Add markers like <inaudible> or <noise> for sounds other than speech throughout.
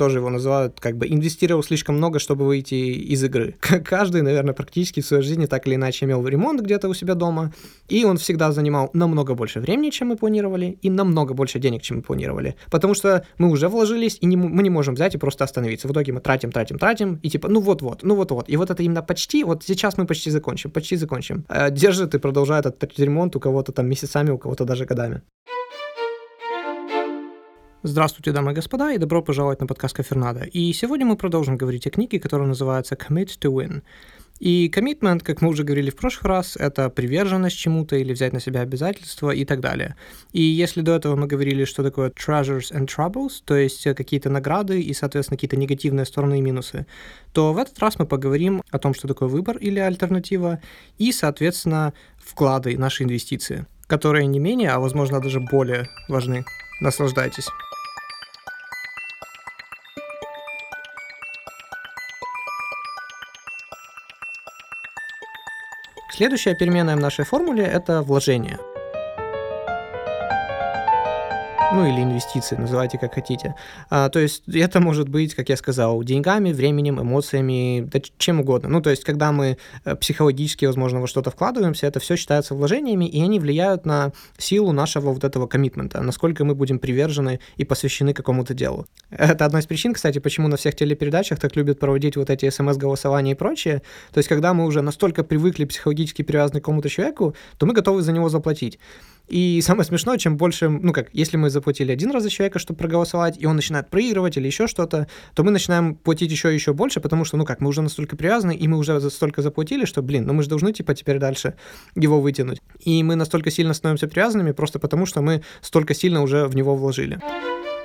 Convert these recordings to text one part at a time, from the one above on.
тоже его называют, как бы инвестировал слишком много, чтобы выйти из игры. <laughs> Каждый, наверное, практически в своей жизни так или иначе имел ремонт где-то у себя дома, и он всегда занимал намного больше времени, чем мы планировали, и намного больше денег, чем мы планировали. Потому что мы уже вложились, и не, мы не можем взять и просто остановиться. В итоге мы тратим, тратим, тратим, и типа, ну вот-вот, ну вот-вот. И вот это именно почти, вот сейчас мы почти закончим, почти закончим. Э, держит и продолжает этот ремонт у кого-то там месяцами, у кого-то даже годами. Здравствуйте, дамы и господа, и добро пожаловать на подкаст Кафернада. И сегодня мы продолжим говорить о книге, которая называется «Commit to Win». И коммитмент, как мы уже говорили в прошлый раз, это приверженность чему-то или взять на себя обязательства и так далее. И если до этого мы говорили, что такое treasures and troubles, то есть какие-то награды и, соответственно, какие-то негативные стороны и минусы, то в этот раз мы поговорим о том, что такое выбор или альтернатива, и, соответственно, вклады, наши инвестиции, которые не менее, а возможно даже более важны. Наслаждайтесь. Следующая переменная в нашей формуле – это вложение – ну или инвестиции, называйте как хотите. А, то есть это может быть, как я сказал, деньгами, временем, эмоциями, да чем угодно. Ну то есть когда мы э, психологически, возможно, во что-то вкладываемся, это все считается вложениями, и они влияют на силу нашего вот этого коммитмента, насколько мы будем привержены и посвящены какому-то делу. Это одна из причин, кстати, почему на всех телепередачах так любят проводить вот эти смс-голосования и прочее. То есть когда мы уже настолько привыкли психологически привязаны к какому-то человеку, то мы готовы за него заплатить. И самое смешное, чем больше, ну как, если мы заплатили один раз за человека, чтобы проголосовать, и он начинает проигрывать или еще что-то, то мы начинаем платить еще и еще больше, потому что, ну как, мы уже настолько привязаны, и мы уже столько заплатили, что, блин, ну мы же должны, типа, теперь дальше его вытянуть. И мы настолько сильно становимся привязанными просто потому, что мы столько сильно уже в него вложили.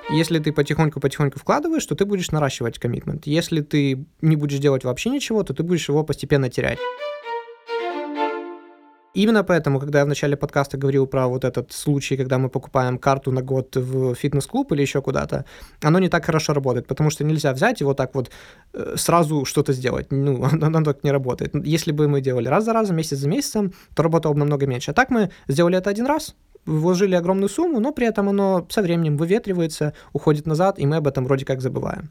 Если ты потихоньку-потихоньку вкладываешь, то ты будешь наращивать коммитмент. Если ты не будешь делать вообще ничего, то ты будешь его постепенно терять. Именно поэтому, когда я в начале подкаста говорил про вот этот случай, когда мы покупаем карту на год в фитнес-клуб или еще куда-то, оно не так хорошо работает, потому что нельзя взять и вот так вот э, сразу что-то сделать. Ну, <laughs> оно, оно так не работает. Если бы мы делали раз за разом, месяц за месяцем, то работало бы намного меньше. А так мы сделали это один раз, вложили огромную сумму, но при этом оно со временем выветривается, уходит назад, и мы об этом вроде как забываем.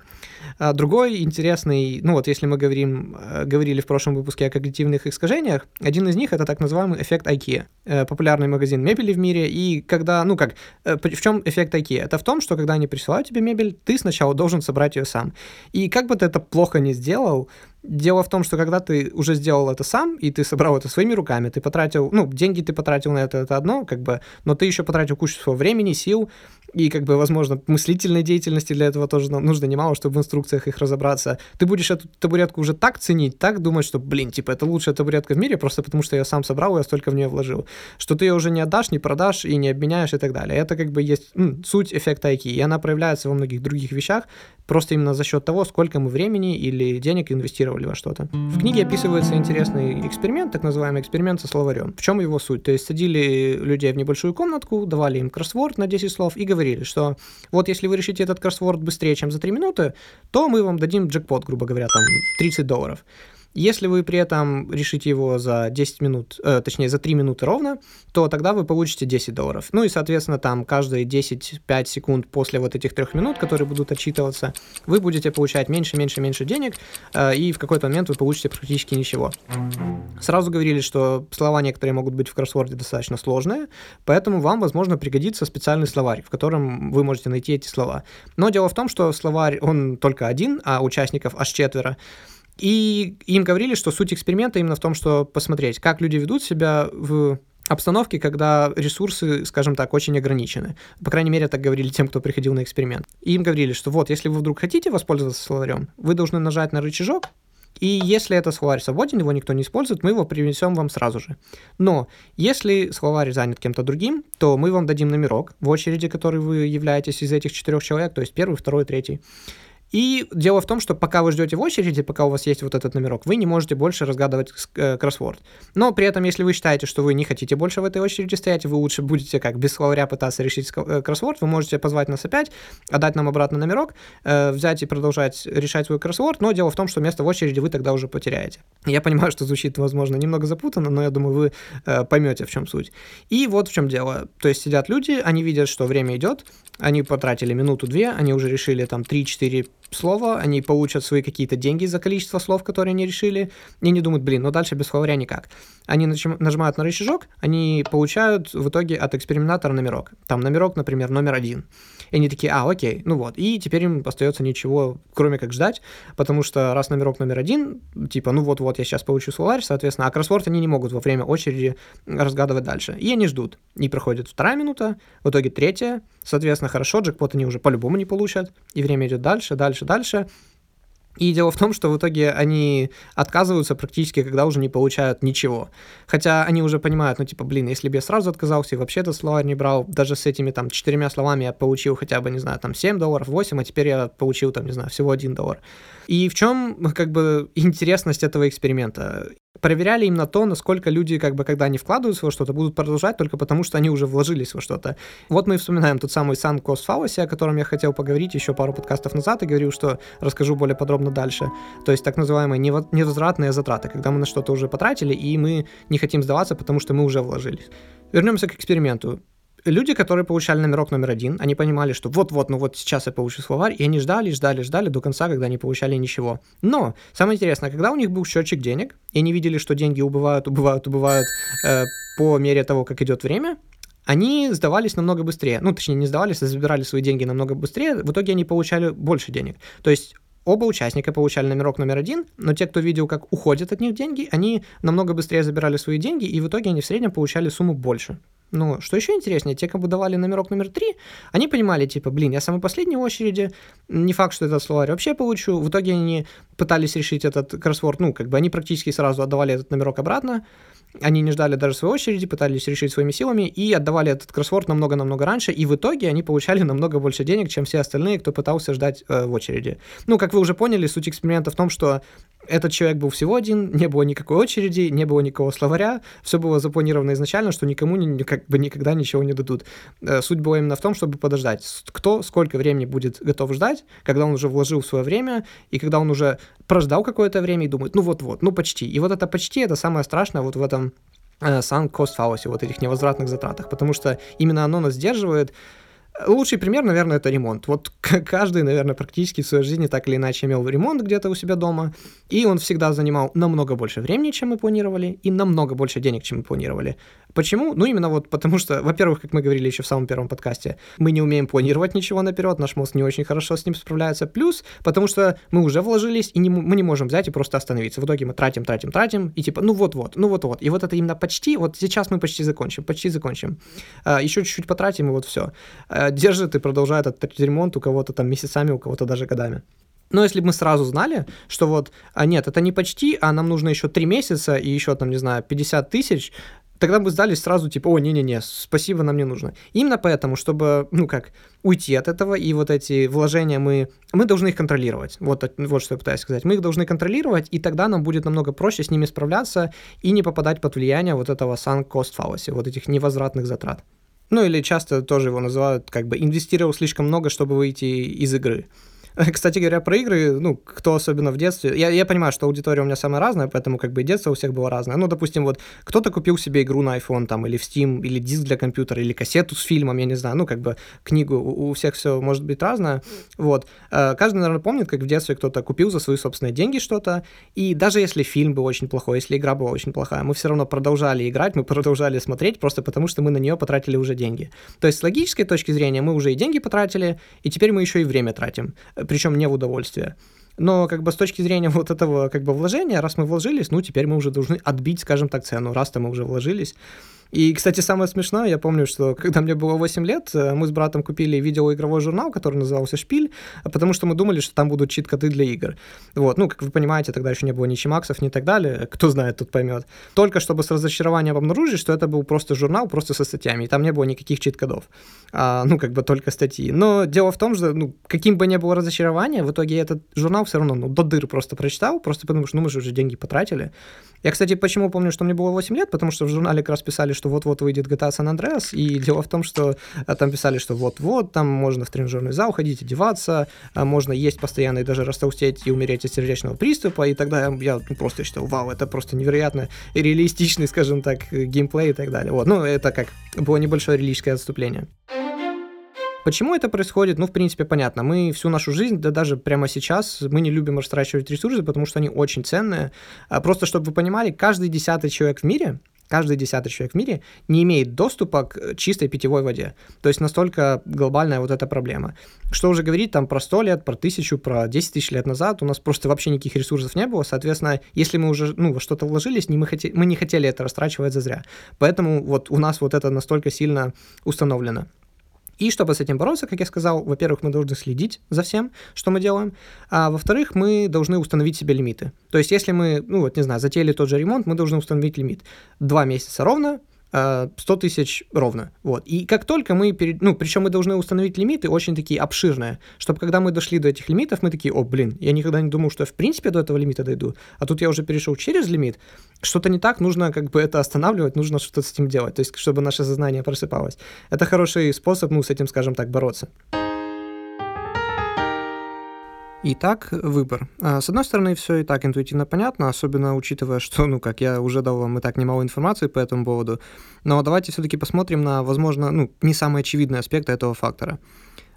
А другой интересный, ну вот если мы говорим, э, говорили в прошлом выпуске о когнитивных искажениях, один из них это так называемый эффект IKEA, э, популярный магазин мебели в мире, и когда, ну как, э, в чем эффект IKEA? Это в том, что когда они присылают тебе мебель, ты сначала должен собрать ее сам. И как бы ты это плохо не сделал, Дело в том, что когда ты уже сделал это сам, и ты собрал это своими руками, ты потратил, ну, деньги ты потратил на это, это одно, как бы, но ты еще потратил кучу своего времени, сил, и, как бы, возможно, мыслительной деятельности для этого тоже нужно немало, чтобы в инструкциях их разобраться. Ты будешь эту табуретку уже так ценить, так думать, что, блин, типа, это лучшая табуретка в мире, просто потому что я сам собрал, и я столько в нее вложил, что ты ее уже не отдашь, не продашь и не обменяешь и так далее. Это, как бы, есть ну, суть эффекта IKEA, и она проявляется во многих других вещах, просто именно за счет того, сколько мы времени или денег инвестировали во что-то. В книге описывается интересный эксперимент, так называемый эксперимент со словарем. В чем его суть? То есть садили людей в небольшую комнатку, давали им кроссворд на 10 слов и говорили, что вот если вы решите этот кроссворд быстрее, чем за 3 минуты, то мы вам дадим джекпот, грубо говоря, там 30 долларов. Если вы при этом решите его за 10 минут, э, точнее за 3 минуты ровно, то тогда вы получите 10 долларов. Ну и, соответственно, там каждые 10-5 секунд после вот этих трех минут, которые будут отчитываться, вы будете получать меньше, меньше, меньше денег, э, и в какой-то момент вы получите практически ничего. Сразу говорили, что слова некоторые могут быть в кроссворде достаточно сложные, поэтому вам, возможно, пригодится специальный словарь, в котором вы можете найти эти слова. Но дело в том, что словарь, он только один, а участников аж четверо. И им говорили, что суть эксперимента именно в том, что посмотреть, как люди ведут себя в обстановке, когда ресурсы, скажем так, очень ограничены. По крайней мере, так говорили тем, кто приходил на эксперимент. И им говорили, что вот, если вы вдруг хотите воспользоваться словарем, вы должны нажать на рычажок, и если это словарь свободен, его никто не использует, мы его принесем вам сразу же. Но если словарь занят кем-то другим, то мы вам дадим номерок в очереди, который вы являетесь из этих четырех человек, то есть первый, второй, третий. И дело в том, что пока вы ждете в очереди, пока у вас есть вот этот номерок, вы не можете больше разгадывать э, кроссворд. Но при этом, если вы считаете, что вы не хотите больше в этой очереди стоять, вы лучше будете как без словаря пытаться решить э, кроссворд, вы можете позвать нас опять, отдать нам обратно номерок, э, взять и продолжать решать свой кроссворд, но дело в том, что место в очереди вы тогда уже потеряете. Я понимаю, что звучит, возможно, немного запутанно, но я думаю, вы поймете, в чем суть. И вот в чем дело. То есть сидят люди, они видят, что время идет, они потратили минуту-две, они уже решили там 3, 4, слово, они получат свои какие-то деньги за количество слов, которые они решили, и они думают, блин, ну дальше без словаря никак. Они нажимают на рычажок, они получают в итоге от экспериментатора номерок. Там номерок, например, номер один. И они такие, а, окей, ну вот. И теперь им остается ничего, кроме как ждать, потому что раз номерок номер один, типа, ну вот-вот, я сейчас получу словарь, соответственно, а кроссворд они не могут во время очереди разгадывать дальше. И они ждут. И проходит вторая минута, в итоге третья, соответственно, хорошо, джекпот они уже по-любому не получат, и время идет дальше, дальше, дальше. И дело в том, что в итоге они отказываются практически, когда уже не получают ничего. Хотя они уже понимают, ну типа, блин, если бы я сразу отказался и вообще этот словарь не брал, даже с этими там четырьмя словами я получил хотя бы, не знаю, там 7 долларов, 8, а теперь я получил там, не знаю, всего 1 доллар. И в чем как бы интересность этого эксперимента? проверяли именно то, насколько люди, как бы, когда они вкладываются во что-то, будут продолжать только потому, что они уже вложились во что-то. Вот мы вспоминаем тот самый Сан Cost Fallacy, о котором я хотел поговорить еще пару подкастов назад и говорил, что расскажу более подробно дальше. То есть так называемые невозвратные затраты, когда мы на что-то уже потратили, и мы не хотим сдаваться, потому что мы уже вложились. Вернемся к эксперименту люди, которые получали номерок номер один, они понимали, что вот-вот, ну вот сейчас я получу словарь, и они ждали, ждали, ждали до конца, когда не получали ничего. Но самое интересное, когда у них был счетчик денег, и они видели, что деньги убывают, убывают, убывают э, по мере того, как идет время, они сдавались намного быстрее. Ну, точнее, не сдавались, а забирали свои деньги намного быстрее. В итоге они получали больше денег. То есть Оба участника получали номерок номер один, но те, кто видел, как уходят от них деньги, они намного быстрее забирали свои деньги, и в итоге они в среднем получали сумму больше. Ну, что еще интереснее, те, кому давали номерок номер три, они понимали, типа, блин, я самый последний в очереди, не факт, что этот словарь вообще получу. В итоге они пытались решить этот кроссворд, ну, как бы они практически сразу отдавали этот номерок обратно, они не ждали даже своей очереди, пытались решить своими силами и отдавали этот кроссворд намного-намного раньше, и в итоге они получали <laughs> намного больше денег, чем все остальные, кто пытался ждать э, в очереди. Ну, как вы уже поняли, суть эксперимента в том, что этот человек был всего один, не было никакой очереди, не было никакого словаря, все было запланировано изначально, что никому ни, как бы никогда ничего не дадут. Э, суть была именно в том, чтобы подождать, кто сколько времени будет готов ждать, когда он уже вложил свое время, и когда он уже прождал какое-то время и думает, ну вот-вот, ну почти. И вот это почти, это самое страшное вот в этом э, sunk cost fallacy, вот этих невозвратных затратах, потому что именно оно нас сдерживает, Лучший пример, наверное, это ремонт. Вот <laughs> каждый, наверное, практически в своей жизни так или иначе имел ремонт где-то у себя дома, и он всегда занимал намного больше времени, чем мы планировали, и намного больше денег, чем мы планировали. Почему? Ну, именно вот потому что, во-первых, как мы говорили еще в самом первом подкасте, мы не умеем планировать ничего наперед, наш мозг не очень хорошо с ним справляется. Плюс, потому что мы уже вложились, и не, мы не можем взять и просто остановиться. В итоге мы тратим, тратим, тратим, и типа, ну вот-вот, ну вот-вот. И вот это именно почти, вот сейчас мы почти закончим, почти закончим. А, еще чуть-чуть потратим, и вот все. А, держит и продолжает этот ремонт у кого-то там месяцами, у кого-то даже годами. Но если бы мы сразу знали, что вот, а нет, это не почти, а нам нужно еще 3 месяца и еще там, не знаю, 50 тысяч, тогда бы сдались сразу, типа, о, не-не-не, спасибо, нам не нужно. Именно поэтому, чтобы, ну как, уйти от этого, и вот эти вложения мы, мы должны их контролировать. Вот, вот что я пытаюсь сказать. Мы их должны контролировать, и тогда нам будет намного проще с ними справляться и не попадать под влияние вот этого sunk cost fallacy, вот этих невозвратных затрат. Ну или часто тоже его называют, как бы, инвестировал слишком много, чтобы выйти из игры. <laughs> Кстати говоря, про игры, ну, кто особенно в детстве, я, я понимаю, что аудитория у меня самая разная, поэтому как бы и детство у всех было разное. Ну, допустим, вот кто-то купил себе игру на iPhone там, или в Steam, или диск для компьютера, или кассету с фильмом, я не знаю, ну, как бы книгу, у, у всех все может быть разное. Вот. Э, каждый, наверное, помнит, как в детстве кто-то купил за свои собственные деньги что-то, и даже если фильм был очень плохой, если игра была очень плохая, мы все равно продолжали играть, мы продолжали смотреть, просто потому что мы на нее потратили уже деньги. То есть с логической точки зрения мы уже и деньги потратили, и теперь мы еще и время тратим причем не в удовольствие. Но как бы с точки зрения вот этого как бы вложения, раз мы вложились, ну теперь мы уже должны отбить, скажем так, цену, раз-то мы уже вложились. И, кстати, самое смешное, я помню, что когда мне было 8 лет, э, мы с братом купили видеоигровой журнал, который назывался «Шпиль», потому что мы думали, что там будут чит-коды для игр. Вот, ну, как вы понимаете, тогда еще не было ни чимаксов, ни так далее, кто знает, тут поймет. Только чтобы с разочарованием обнаружить, что это был просто журнал, просто со статьями, и там не было никаких чит-кодов. А, ну, как бы только статьи. Но дело в том, что, ну, каким бы ни было разочарование, в итоге этот журнал все равно, ну, до дыр просто прочитал, просто потому что, ну, мы же уже деньги потратили. Я, кстати, почему помню, что мне было 8 лет, потому что в журнале как раз писали, что вот-вот выйдет GTA San Andreas, и <laughs> дело в том, что а, там писали, что вот-вот, там можно в тренажерный зал ходить, одеваться, а, можно есть постоянно и даже растолстеть и умереть от сердечного приступа, и тогда я, ну, просто считал, вау, это просто невероятно реалистичный, <laughs> скажем так, геймплей и так далее. Вот, ну, это как было небольшое религиозное отступление. Почему это происходит? Ну, в принципе, понятно. Мы всю нашу жизнь, да даже прямо сейчас, мы не любим растрачивать ресурсы, потому что они очень ценные. А просто, чтобы вы понимали, каждый десятый человек в мире каждый десятый человек в мире не имеет доступа к чистой питьевой воде. То есть настолько глобальная вот эта проблема. Что уже говорить там про 100 лет, про тысячу, про 10 тысяч лет назад, у нас просто вообще никаких ресурсов не было. Соответственно, если мы уже ну, во что-то вложились, не мы, хоте, мы не хотели это растрачивать зазря. Поэтому вот у нас вот это настолько сильно установлено. И чтобы с этим бороться, как я сказал, во-первых, мы должны следить за всем, что мы делаем, а во-вторых, мы должны установить себе лимиты. То есть, если мы, ну вот, не знаю, затеяли тот же ремонт, мы должны установить лимит. Два месяца ровно, 100 э, тысяч ровно. Вот. И как только мы, перед... ну, причем мы должны установить лимиты очень такие обширные, чтобы когда мы дошли до этих лимитов, мы такие, о, блин, я никогда не думал, что я в принципе до этого лимита дойду, а тут я уже перешел через лимит, что-то не так, нужно как бы это останавливать, нужно что-то с этим делать, то есть чтобы наше сознание просыпалось. Это хороший способ, ну, с этим, скажем так, бороться. Итак, выбор. А, с одной стороны, все и так интуитивно понятно, особенно учитывая, что, ну, как я уже дал вам и так немало информации по этому поводу. Но давайте все-таки посмотрим на, возможно, ну, не самые очевидные аспекты этого фактора.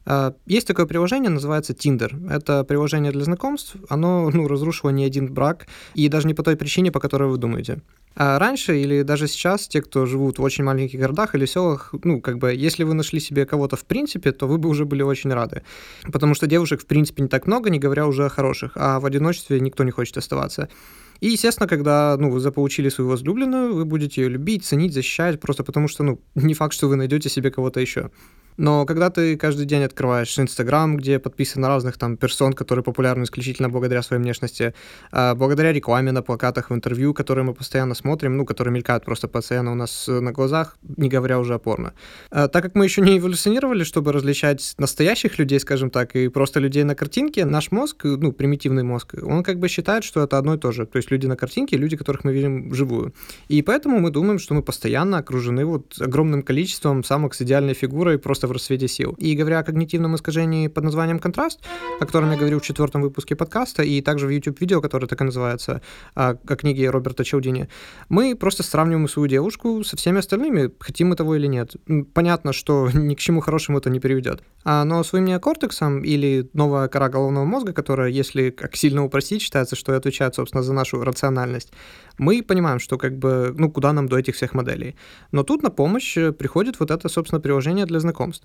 А, есть такое приложение, называется Tinder. Это приложение для знакомств. Оно ну, разрушило не один брак, и даже не по той причине, по которой вы думаете. А раньше или даже сейчас те, кто живут в очень маленьких городах или селах, ну, как бы, если вы нашли себе кого-то в принципе, то вы бы уже были очень рады. Потому что девушек, в принципе, не так много, не говоря уже о хороших, а в одиночестве никто не хочет оставаться. И, естественно, когда ну, вы заполучили свою возлюбленную, вы будете ее любить, ценить, защищать, просто потому что ну, не факт, что вы найдете себе кого-то еще. Но когда ты каждый день открываешь Инстаграм, где подписан на разных там персон, которые популярны исключительно благодаря своей внешности, а, благодаря рекламе на плакатах, в интервью, которые мы постоянно смотрим, ну, которые мелькают просто постоянно у нас на глазах, не говоря уже о порно. А, так как мы еще не эволюционировали, чтобы различать настоящих людей, скажем так, и просто людей на картинке, наш мозг, ну, примитивный мозг, он как бы считает, что это одно и то же. То есть люди на картинке, люди, которых мы видим вживую. И поэтому мы думаем, что мы постоянно окружены вот огромным количеством самок с идеальной фигурой просто в рассвете сил. И говоря о когнитивном искажении под названием контраст, о котором я говорил в четвертом выпуске подкаста, и также в YouTube-видео, которое так и называется, о, о книге Роберта Челдини, мы просто сравниваем свою девушку со всеми остальными, хотим мы того или нет. Понятно, что <laughs> ни к чему хорошему это не приведет. А, но своим неокортексом или новая кора головного мозга, которая, если как сильно упростить, считается, что отвечает, собственно, за нашу рациональность, мы понимаем, что как бы, ну, куда нам до этих всех моделей. Но тут на помощь э, приходит вот это, собственно, приложение для знакомств.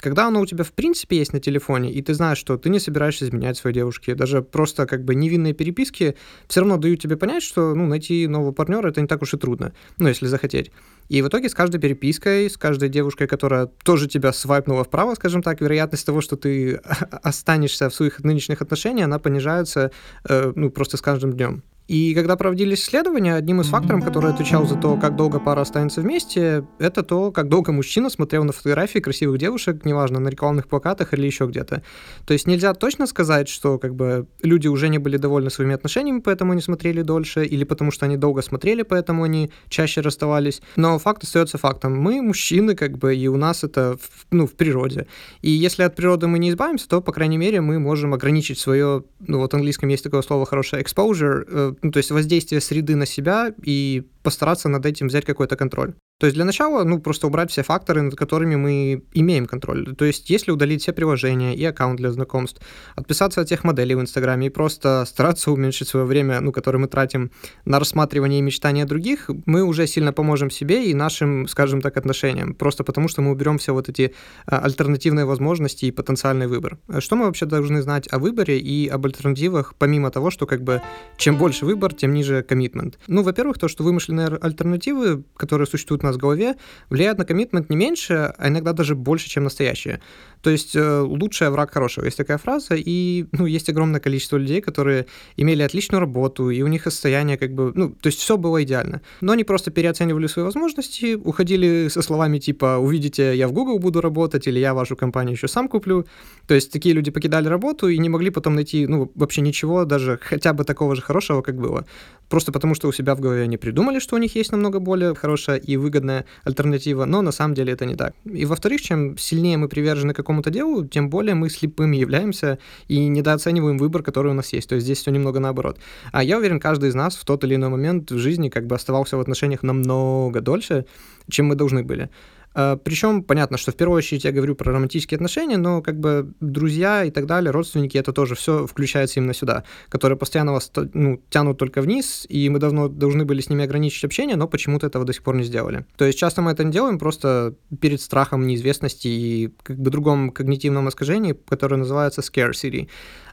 Когда оно у тебя в принципе есть на телефоне, и ты знаешь, что ты не собираешься изменять своей девушке, даже просто как бы невинные переписки все равно дают тебе понять, что, ну, найти нового партнера это не так уж и трудно, ну, если захотеть. И в итоге с каждой перепиской, с каждой девушкой, которая тоже тебя свайпнула вправо, скажем так, вероятность того, что ты <laughs> останешься в своих нынешних отношениях, она понижается, э, ну, просто с каждым днем. И когда проводились исследования, одним из факторов, который отвечал за то, как долго пара останется вместе, это то, как долго мужчина смотрел на фотографии красивых девушек, неважно, на рекламных плакатах или еще где-то. То есть нельзя точно сказать, что как бы люди уже не были довольны своими отношениями, поэтому они смотрели дольше, или потому что они долго смотрели, поэтому они чаще расставались. Но факт остается фактом. Мы мужчины, как бы, и у нас это в, ну, в природе. И если от природы мы не избавимся, то, по крайней мере, мы можем ограничить свое, ну вот в английском есть такое слово хорошее, exposure, э, ну, то есть воздействие среды на себя и постараться над этим взять какой-то контроль. То есть для начала, ну, просто убрать все факторы, над которыми мы имеем контроль. То есть если удалить все приложения и аккаунт для знакомств, отписаться от тех моделей в Инстаграме и просто стараться уменьшить свое время, ну, которое мы тратим на рассматривание и мечтания других, мы уже сильно поможем себе и нашим, скажем так, отношениям. Просто потому, что мы уберем все вот эти а, альтернативные возможности и потенциальный выбор. Что мы вообще должны знать о выборе и об альтернативах, помимо того, что как бы чем больше выбор, тем ниже коммитмент? Ну, во-первых, то, что вымышленные альтернативы, которые существуют на нас в голове, влияют на коммитмент не меньше, а иногда даже больше, чем настоящие. То есть э, лучший враг хорошего. Есть такая фраза, и ну, есть огромное количество людей, которые имели отличную работу, и у них состояние как бы, ну, то есть все было идеально. Но они просто переоценивали свои возможности, уходили со словами типа «увидите, я в Google буду работать», или «я вашу компанию еще сам куплю». То есть такие люди покидали работу и не могли потом найти, ну, вообще ничего, даже хотя бы такого же хорошего, как было. Просто потому, что у себя в голове они придумали, что у них есть намного более хорошая и выгодная альтернатива, но на самом деле это не так. И во-вторых, чем сильнее мы привержены какому какому-то делу, тем более мы слепыми являемся и недооцениваем выбор, который у нас есть. То есть здесь все немного наоборот. А я уверен, каждый из нас в тот или иной момент в жизни как бы оставался в отношениях намного дольше, чем мы должны были. А, Причем понятно, что в первую очередь я говорю про романтические отношения, но как бы друзья и так далее, родственники, это тоже все включается именно сюда, которые постоянно вас ну, тянут только вниз, и мы давно должны были с ними ограничить общение, но почему-то этого до сих пор не сделали. То есть часто мы это не делаем просто перед страхом неизвестности и как бы другом когнитивном искажении, которое называется scarcity.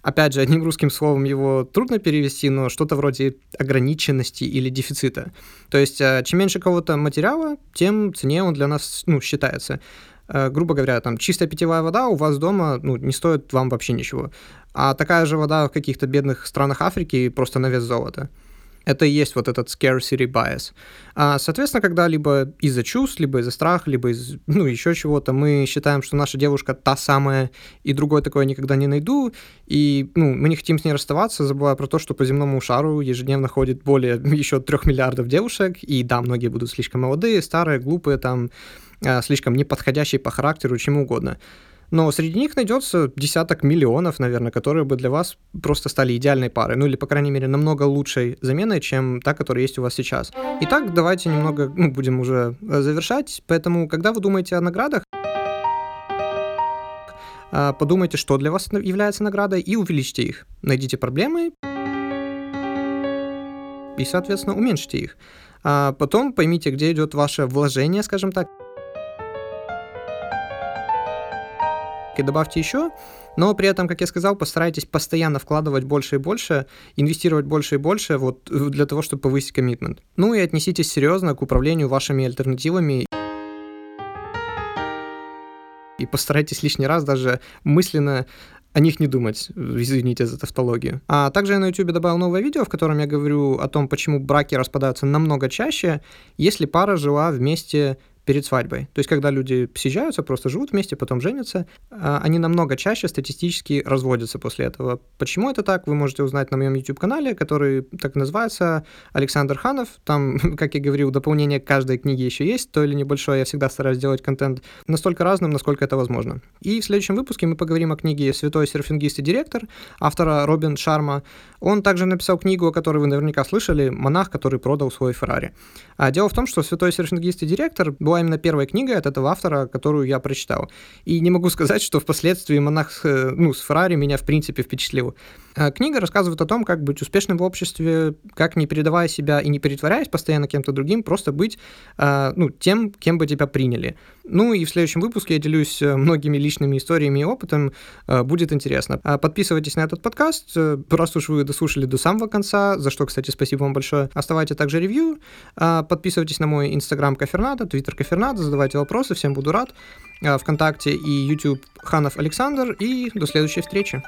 Опять же, одним русским словом его трудно перевести, но что-то вроде ограниченности или дефицита. То есть, э, чем меньше кого-то материала, тем ценнее он для нас ну, считается. Э, грубо говоря, там чистая питьевая вода у вас дома ну, не стоит вам вообще ничего. А такая же вода в каких-то бедных странах Африки просто на вес золота. Это и есть вот этот scarcity bias. А, соответственно, когда либо из-за чувств, либо из-за страха, либо из, ну, еще чего-то, мы считаем, что наша девушка та самая, и другой такой никогда не найду, и ну, мы не хотим с ней расставаться, забывая про то, что по земному шару ежедневно ходит более <laughs> еще трех миллиардов девушек, и да, многие будут слишком молодые, старые, глупые, там, а, слишком неподходящие по характеру, чему угодно но среди них найдется десяток миллионов, наверное, которые бы для вас просто стали идеальной парой, ну или, по крайней мере, намного лучшей заменой, чем та, которая есть у вас сейчас. Итак, давайте немного, ну, будем уже э, завершать, поэтому, когда вы думаете о наградах, а, подумайте, что для вас является наградой, и увеличьте их. Найдите проблемы и, соответственно, уменьшите их. А потом поймите, где идет ваше вложение, скажем так, и добавьте еще, но при этом, как я сказал, постарайтесь постоянно вкладывать больше и больше, инвестировать больше и больше вот для того, чтобы повысить коммитмент. Ну и отнеситесь серьезно к управлению вашими альтернативами и постарайтесь лишний раз даже мысленно о них не думать, извините за тавтологию. А также я на YouTube добавил новое видео, в котором я говорю о том, почему браки распадаются намного чаще, если пара жила вместе перед свадьбой. То есть, когда люди съезжаются, просто живут вместе, потом женятся, а, они намного чаще статистически разводятся после этого. Почему это так, вы можете узнать на моем YouTube-канале, который так называется Александр Ханов. Там, <laughs> как я говорил, дополнение к каждой книге еще есть, то или небольшое. Я всегда стараюсь делать контент настолько разным, насколько это возможно. И в следующем выпуске мы поговорим о книге «Святой серфингист и директор» автора Робин Шарма. Он также написал книгу, о которой вы наверняка слышали, «Монах, который продал свой Феррари». А дело в том, что «Святой серфингист и директор» была была именно первая книга от этого автора, которую я прочитал. И не могу сказать, что впоследствии монах э, ну, с Феррари меня, в принципе, впечатлил. А книга рассказывает о том, как быть успешным в обществе, как не передавая себя и не перетворяясь постоянно кем-то другим, просто быть а, ну, тем, кем бы тебя приняли. Ну и в следующем выпуске я делюсь э, многими личными историями и опытом. Э, будет интересно. Подписывайтесь на этот подкаст, раз уж вы дослушали до самого конца, за что, кстати, спасибо вам большое. Оставайте также ревью, подписывайтесь на мой инстаграм Кафернадо, твиттер Кафернадо, задавайте вопросы, всем буду рад. ВКонтакте и YouTube Ханов Александр, и до следующей встречи.